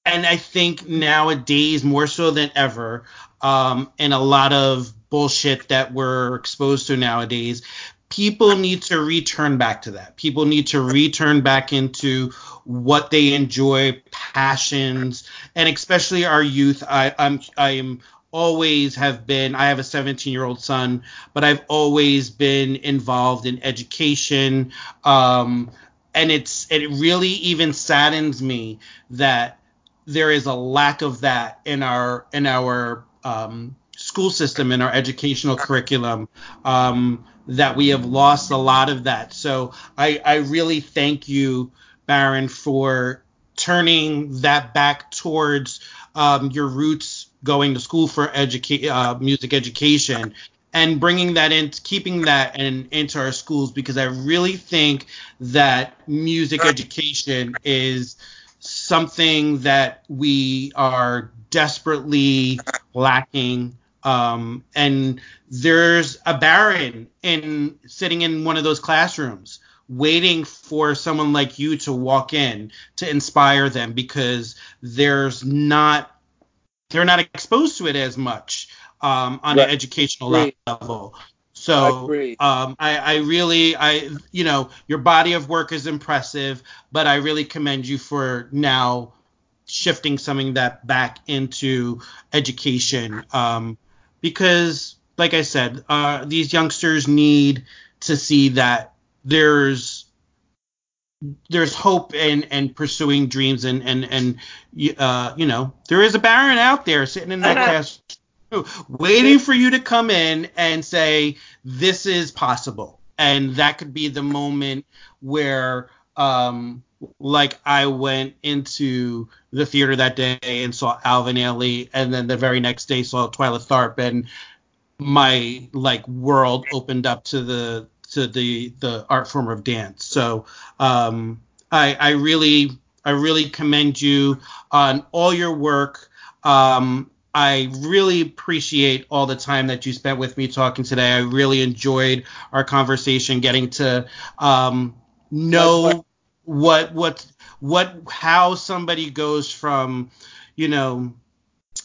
and i think nowadays more so than ever um, and a lot of bullshit that we're exposed to nowadays people need to return back to that. People need to return back into what they enjoy, passions, and especially our youth. I, I'm I am always have been. I have a 17 year old son, but I've always been involved in education. Um, and it's it really even saddens me that there is a lack of that in our in our um, school system in our educational curriculum um, that we have lost a lot of that so I, I really thank you Baron, for turning that back towards um, your roots, going to school for educa- uh, music education, and bringing that in, keeping that in, into our schools because I really think that music education is something that we are desperately lacking. Um, and there's a baron in sitting in one of those classrooms waiting for someone like you to walk in to inspire them because there's not they're not exposed to it as much um, on right. an educational level. So I, um, I, I, really, I, you know, your body of work is impressive, but I really commend you for now shifting something that back into education, um, because, like I said, uh, these youngsters need to see that there's there's hope in and pursuing dreams and and and uh, you know there is a baron out there sitting in that class waiting for you to come in and say this is possible. And that could be the moment where um like I went into the theater that day and saw Alvin Ailey and then the very next day saw Twyla Tharp and my like world opened up to the to the the art form of dance. So um, I, I really I really commend you on all your work. Um, I really appreciate all the time that you spent with me talking today. I really enjoyed our conversation, getting to um, know what what what how somebody goes from, you know,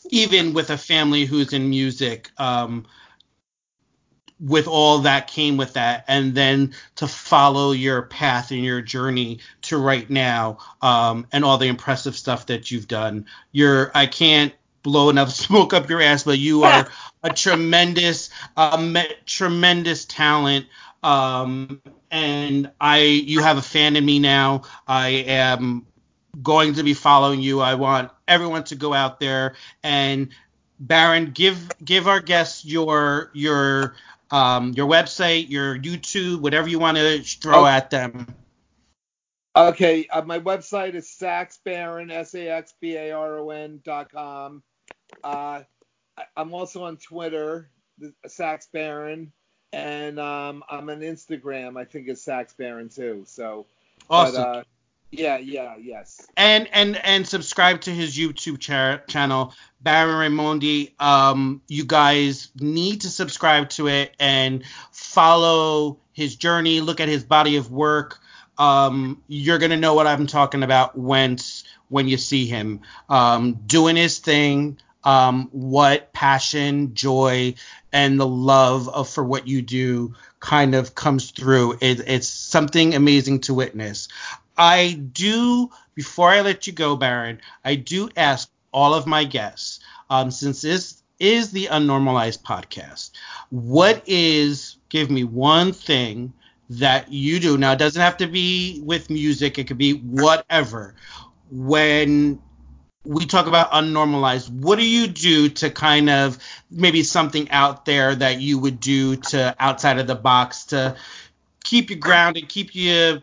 even with a family who's in music, um, with all that came with that and then to follow your path and your journey to right now um, and all the impressive stuff that you've done you're i can't blow enough smoke up your ass, but you are a tremendous, um, tremendous talent. Um, and I, you have a fan in me now. I am going to be following you. I want everyone to go out there and Baron, give give our guests your your um, your website, your YouTube, whatever you want to throw oh. at them. Okay, uh, my website is saxbaron, S-A-X-B-A-R-O-N dot com. Uh, I'm also on Twitter, saxbaron, and um, I'm on Instagram. I think it's saxbaron too. So, awesome. But, uh, yeah, yeah, yes. And and and subscribe to his YouTube cha- channel, Baron Raymonde. Um, you guys need to subscribe to it and follow his journey. Look at his body of work. Um, you're gonna know what I'm talking about when when you see him um, doing his thing. Um, what passion, joy, and the love of for what you do kind of comes through. It, it's something amazing to witness. I do, before I let you go, Baron, I do ask all of my guests, um, since this is the Unnormalized podcast, what is, give me one thing that you do. Now, it doesn't have to be with music, it could be whatever. When we talk about unnormalized, what do you do to kind of maybe something out there that you would do to outside of the box to keep you grounded, keep you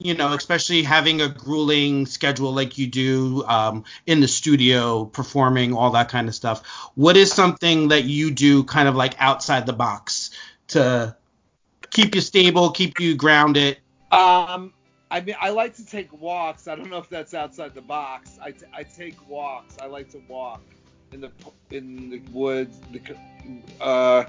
you know, especially having a grueling schedule like you do um, in the studio, performing all that kind of stuff. What is something that you do, kind of like outside the box, to keep you stable, keep you grounded? Um, I mean, I like to take walks. I don't know if that's outside the box. I, t- I take walks. I like to walk in the in the woods. The, uh,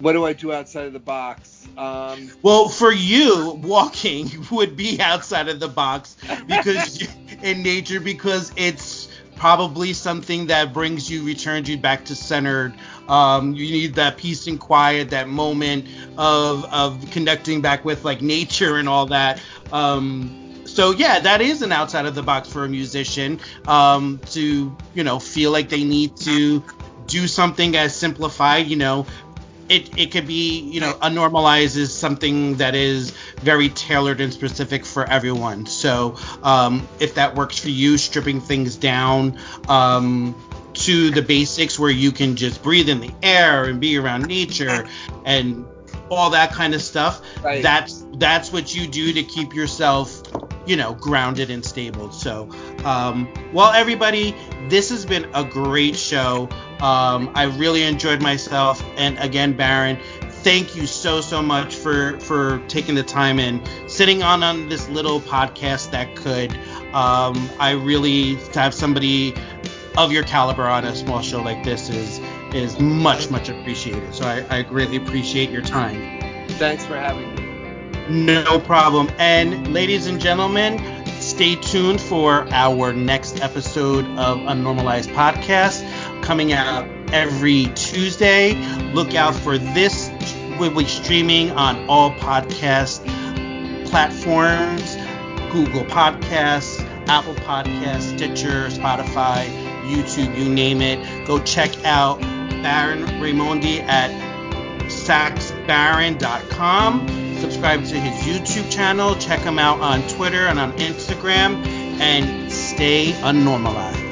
what do I do outside of the box? Um, well, for you, walking would be outside of the box because in nature because it's probably something that brings you, returns you back to centered. Um, you need that peace and quiet, that moment of of connecting back with like nature and all that. Um, so yeah, that is an outside of the box for a musician um, to you know feel like they need to do something as simplified, you know, it, it could be, you know, unnormalized is something that is very tailored and specific for everyone. So um, if that works for you, stripping things down um, to the basics where you can just breathe in the air and be around nature and all that kind of stuff, right. that's that's what you do to keep yourself you know, grounded and stable. So, um, well, everybody, this has been a great show. Um, I really enjoyed myself. And again, Baron, thank you so so much for for taking the time and sitting on on this little podcast that could. Um, I really to have somebody of your caliber on a small show like this is is much much appreciated. So I, I greatly appreciate your time. Thanks for having me. No problem. And ladies and gentlemen, stay tuned for our next episode of Unnormalized Podcast coming out every Tuesday. Look out for this. We'll be streaming on all podcast platforms Google Podcasts, Apple Podcasts, Stitcher, Spotify, YouTube, you name it. Go check out Baron Raymonde at saxbaron.com subscribe to his YouTube channel, check him out on Twitter and on Instagram, and stay unnormalized.